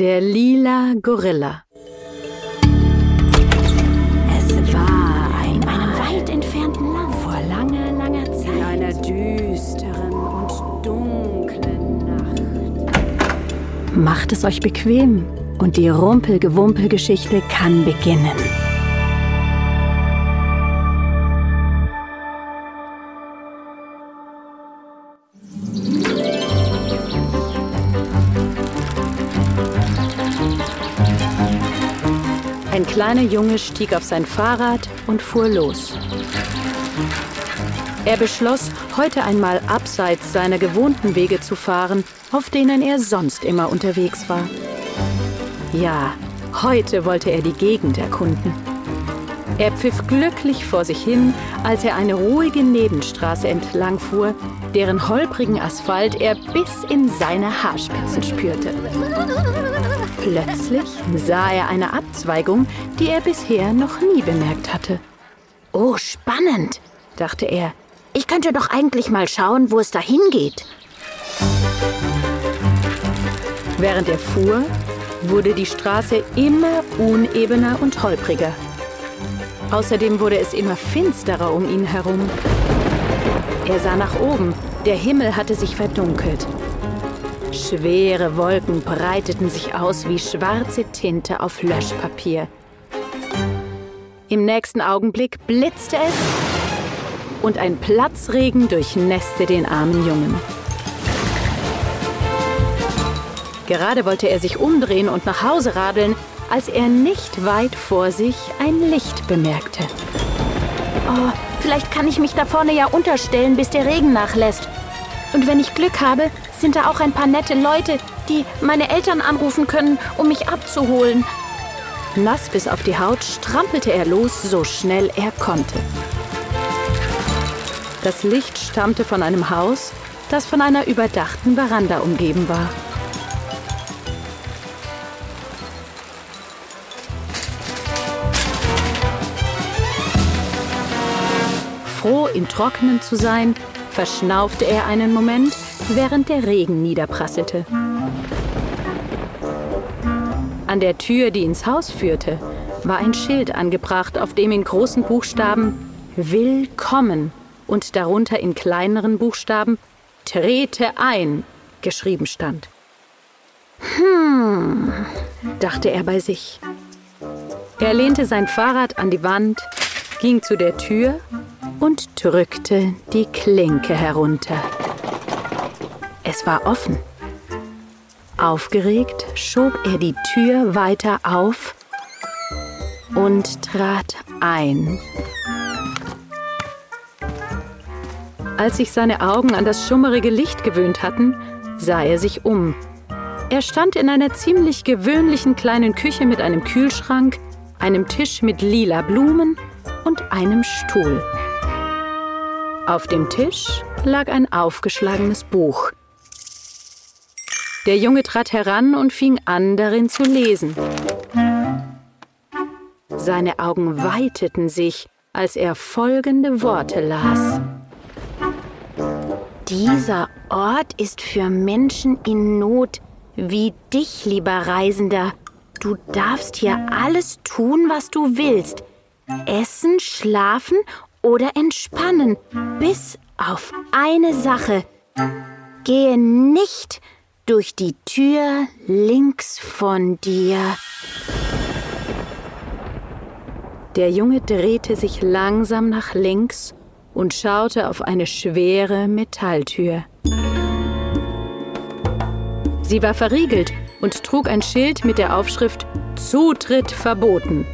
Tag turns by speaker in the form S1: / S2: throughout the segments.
S1: Der lila Gorilla.
S2: Es war in einem weit entfernten Land vor langer, langer Zeit.
S1: In einer düsteren und dunklen Nacht.
S2: Macht es euch bequem und die Rumpelgewumpelgeschichte kann beginnen.
S1: Ein kleiner Junge stieg auf sein Fahrrad und fuhr los. Er beschloss, heute einmal abseits seiner gewohnten Wege zu fahren, auf denen er sonst immer unterwegs war. Ja, heute wollte er die Gegend erkunden. Er pfiff glücklich vor sich hin, als er eine ruhige Nebenstraße entlang fuhr, deren holprigen Asphalt er bis in seine Haarspitzen spürte. Plötzlich sah er eine Abzweigung, die er bisher noch nie bemerkt hatte.
S2: Oh, spannend, dachte er. Ich könnte doch eigentlich mal schauen, wo es dahin geht.
S1: Während er fuhr, wurde die Straße immer unebener und holpriger. Außerdem wurde es immer finsterer um ihn herum. Er sah nach oben. Der Himmel hatte sich verdunkelt. Schwere Wolken breiteten sich aus wie schwarze Tinte auf Löschpapier. Im nächsten Augenblick blitzte es und ein Platzregen durchnässte den armen Jungen. Gerade wollte er sich umdrehen und nach Hause radeln, als er nicht weit vor sich ein Licht bemerkte.
S2: Oh, vielleicht kann ich mich da vorne ja unterstellen, bis der Regen nachlässt. Und wenn ich Glück habe, sind da auch ein paar nette Leute, die meine Eltern anrufen können, um mich abzuholen.
S1: Nass bis auf die Haut strampelte er los, so schnell er konnte. Das Licht stammte von einem Haus, das von einer überdachten Veranda umgeben war. Froh, im Trockenen zu sein, verschnaufte er einen Moment, während der Regen niederprasselte. An der Tür, die ins Haus führte, war ein Schild angebracht, auf dem in großen Buchstaben Willkommen und darunter in kleineren Buchstaben Trete ein geschrieben stand. Hm, dachte er bei sich. Er lehnte sein Fahrrad an die Wand, ging zu der Tür und drückte die Klinke herunter. Es war offen. Aufgeregt schob er die Tür weiter auf und trat ein. Als sich seine Augen an das schummerige Licht gewöhnt hatten, sah er sich um. Er stand in einer ziemlich gewöhnlichen kleinen Küche mit einem Kühlschrank, einem Tisch mit lila Blumen und einem Stuhl. Auf dem Tisch lag ein aufgeschlagenes Buch. Der Junge trat heran und fing an, darin zu lesen. Seine Augen weiteten sich, als er folgende Worte las.
S2: Dieser Ort ist für Menschen in Not wie dich, lieber Reisender. Du darfst hier alles tun, was du willst. Essen, schlafen oder entspannen, bis auf eine Sache. Gehe nicht durch die Tür links von dir.
S1: Der Junge drehte sich langsam nach links und schaute auf eine schwere Metalltür. Sie war verriegelt und trug ein Schild mit der Aufschrift Zutritt verboten.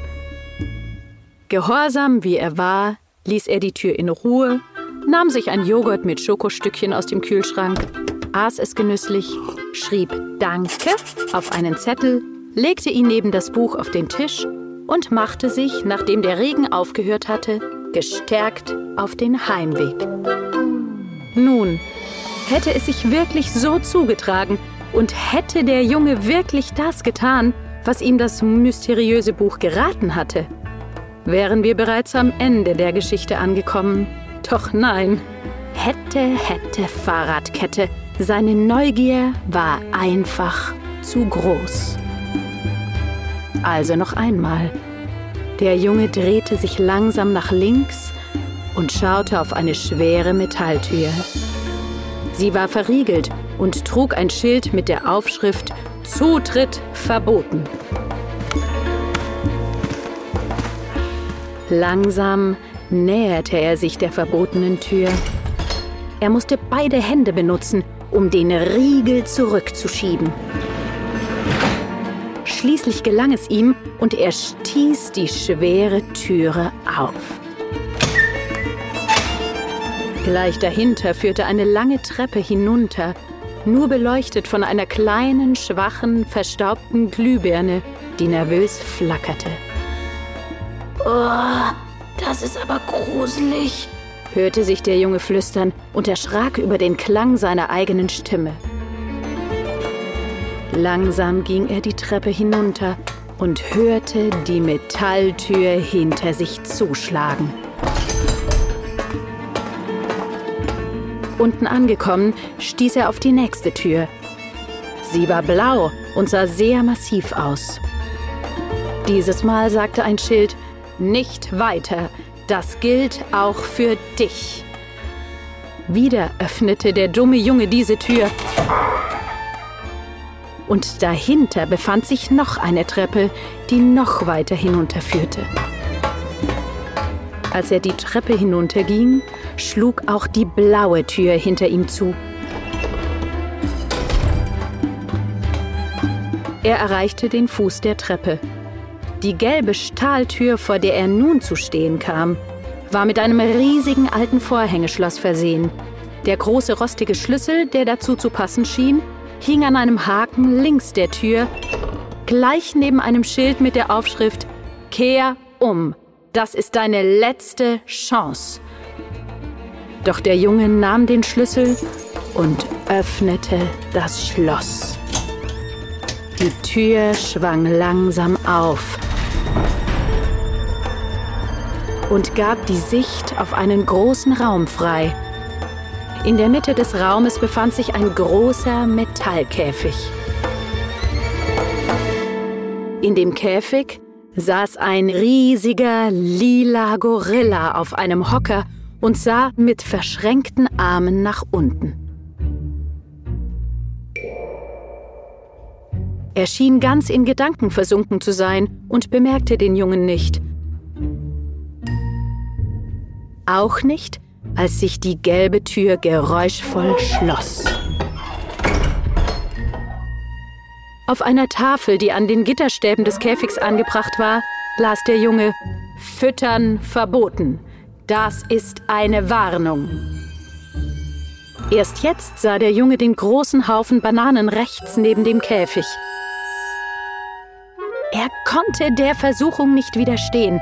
S1: Gehorsam wie er war, ließ er die Tür in Ruhe, nahm sich ein Joghurt mit Schokostückchen aus dem Kühlschrank, aß es genüsslich, schrieb Danke auf einen Zettel, legte ihn neben das Buch auf den Tisch und machte sich, nachdem der Regen aufgehört hatte, gestärkt auf den Heimweg. Nun, hätte es sich wirklich so zugetragen und hätte der Junge wirklich das getan, was ihm das mysteriöse Buch geraten hatte, wären wir bereits am Ende der Geschichte angekommen. Doch nein. Hätte, hätte, Fahrradkette. Seine Neugier war einfach zu groß. Also noch einmal. Der Junge drehte sich langsam nach links und schaute auf eine schwere Metalltür. Sie war verriegelt und trug ein Schild mit der Aufschrift Zutritt verboten. Langsam näherte er sich der verbotenen Tür. Er musste beide Hände benutzen, um den Riegel zurückzuschieben. Schließlich gelang es ihm und er stieß die schwere Türe auf. Gleich dahinter führte eine lange Treppe hinunter, nur beleuchtet von einer kleinen, schwachen, verstaubten Glühbirne, die nervös flackerte.
S2: Oh, das ist aber gruselig,
S1: hörte sich der Junge flüstern und erschrak über den Klang seiner eigenen Stimme. Langsam ging er die Treppe hinunter und hörte die Metalltür hinter sich zuschlagen. Unten angekommen, stieß er auf die nächste Tür. Sie war blau und sah sehr massiv aus. Dieses Mal sagte ein Schild, nicht weiter, das gilt auch für dich. Wieder öffnete der dumme Junge diese Tür. Und dahinter befand sich noch eine Treppe, die noch weiter hinunterführte. Als er die Treppe hinunterging, schlug auch die blaue Tür hinter ihm zu. Er erreichte den Fuß der Treppe. Die gelbe Stahltür, vor der er nun zu stehen kam, war mit einem riesigen alten Vorhängeschloss versehen. Der große rostige Schlüssel, der dazu zu passen schien, hing an einem Haken links der Tür, gleich neben einem Schild mit der Aufschrift Kehr um. Das ist deine letzte Chance. Doch der Junge nahm den Schlüssel und öffnete das Schloss. Die Tür schwang langsam auf und gab die Sicht auf einen großen Raum frei. In der Mitte des Raumes befand sich ein großer Metallkäfig. In dem Käfig saß ein riesiger lila Gorilla auf einem Hocker und sah mit verschränkten Armen nach unten. Er schien ganz in Gedanken versunken zu sein und bemerkte den Jungen nicht. Auch nicht, als sich die gelbe Tür geräuschvoll schloss. Auf einer Tafel, die an den Gitterstäben des Käfigs angebracht war, las der Junge Füttern verboten. Das ist eine Warnung. Erst jetzt sah der Junge den großen Haufen Bananen rechts neben dem Käfig. Er konnte der Versuchung nicht widerstehen.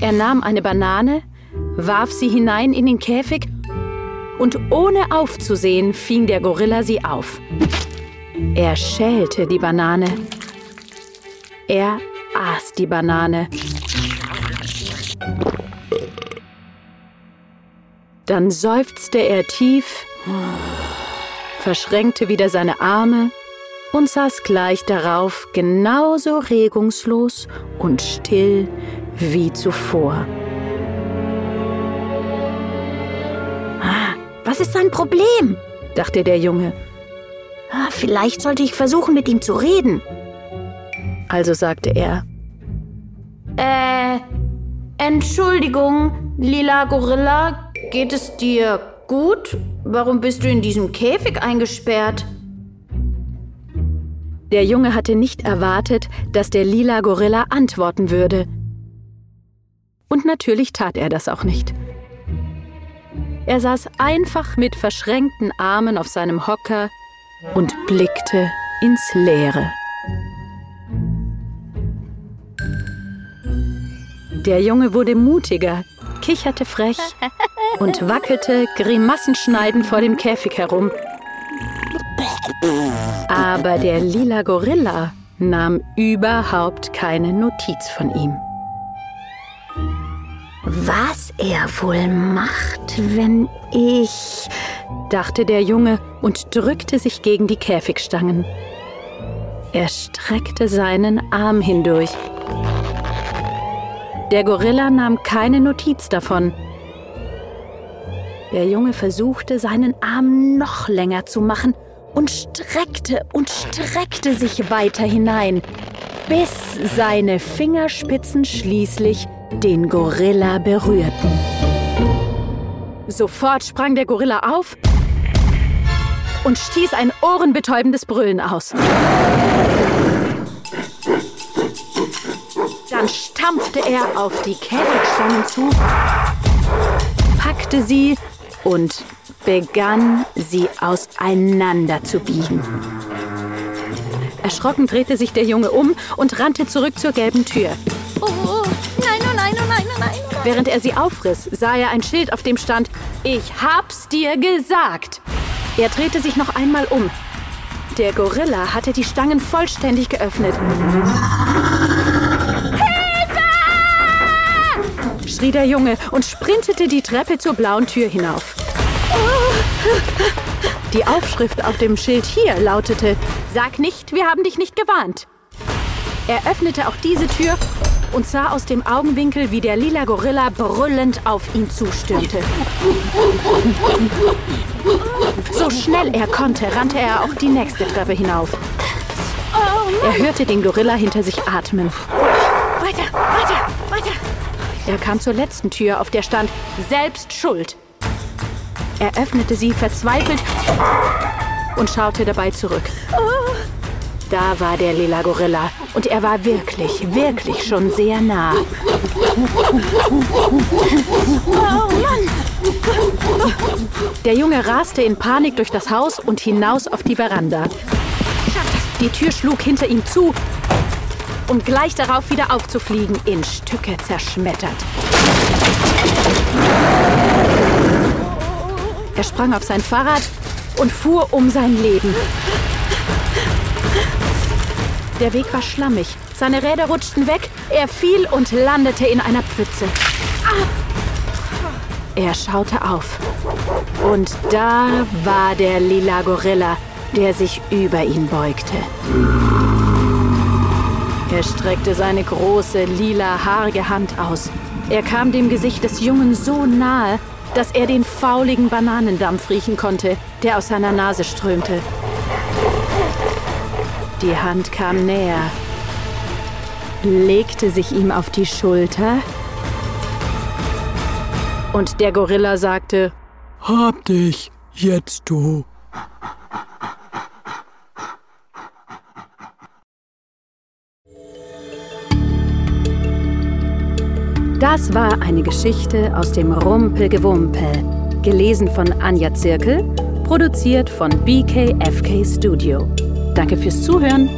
S1: Er nahm eine Banane, warf sie hinein in den Käfig und ohne aufzusehen fing der Gorilla sie auf. Er schälte die Banane. Er aß die Banane. Dann seufzte er tief, verschränkte wieder seine Arme und saß gleich darauf genauso regungslos und still wie zuvor.
S2: Ah, was ist sein Problem?
S1: dachte der Junge.
S2: Ah, vielleicht sollte ich versuchen, mit ihm zu reden.
S1: Also sagte er.
S2: Äh, Entschuldigung, lila Gorilla, Geht es dir gut? Warum bist du in diesem Käfig eingesperrt?
S1: Der Junge hatte nicht erwartet, dass der lila Gorilla antworten würde. Und natürlich tat er das auch nicht. Er saß einfach mit verschränkten Armen auf seinem Hocker und blickte ins Leere. Der Junge wurde mutiger, kicherte frech und wackelte grimassenschneidend vor dem Käfig herum. Aber der lila Gorilla nahm überhaupt keine Notiz von ihm.
S2: Was er wohl macht, wenn ich...
S1: dachte der Junge und drückte sich gegen die Käfigstangen. Er streckte seinen Arm hindurch. Der Gorilla nahm keine Notiz davon. Der Junge versuchte, seinen Arm noch länger zu machen und streckte und streckte sich weiter hinein, bis seine Fingerspitzen schließlich den Gorilla berührten. Sofort sprang der Gorilla auf und stieß ein ohrenbetäubendes Brüllen aus. Dann stampfte er auf die Käfigstangen zu, packte sie und begann, sie auseinander zu biegen. Erschrocken drehte sich der Junge um und rannte zurück zur gelben Tür.
S2: Oh, oh, nein, oh nein, oh nein, oh nein, oh nein.
S1: Während er sie aufriss, sah er ein Schild, auf dem stand: Ich hab's dir gesagt. Er drehte sich noch einmal um. Der Gorilla hatte die Stangen vollständig geöffnet. Hilfe! schrie der Junge und sprintete die Treppe zur blauen Tür hinauf. Die Aufschrift auf dem Schild hier lautete: Sag nicht, wir haben dich nicht gewarnt. Er öffnete auch diese Tür und sah aus dem Augenwinkel, wie der lila Gorilla brüllend auf ihn zustürmte. So schnell er konnte, rannte er auch die nächste Treppe hinauf. Er hörte den Gorilla hinter sich atmen.
S2: Weiter, weiter, weiter.
S1: Er kam zur letzten Tür, auf der stand Selbst Schuld. Er öffnete sie verzweifelt und schaute dabei zurück. Da war der lila Gorilla und er war wirklich, wirklich schon sehr nah. Der Junge raste in Panik durch das Haus und hinaus auf die Veranda. Die Tür schlug hinter ihm zu, um gleich darauf wieder aufzufliegen, in Stücke zerschmettert. Er sprang auf sein Fahrrad und fuhr um sein Leben. Der Weg war schlammig. Seine Räder rutschten weg. Er fiel und landete in einer Pfütze. Er schaute auf. Und da war der lila Gorilla, der sich über ihn beugte. Er streckte seine große, lila, haarige Hand aus. Er kam dem Gesicht des Jungen so nahe, dass er den fauligen Bananendampf riechen konnte, der aus seiner Nase strömte. Die Hand kam näher, legte sich ihm auf die Schulter und der Gorilla sagte,
S3: Hab dich, jetzt du.
S1: Das war eine Geschichte aus dem Rumpelgewumpel, gelesen von Anja Zirkel, produziert von BKFK Studio. Danke fürs Zuhören.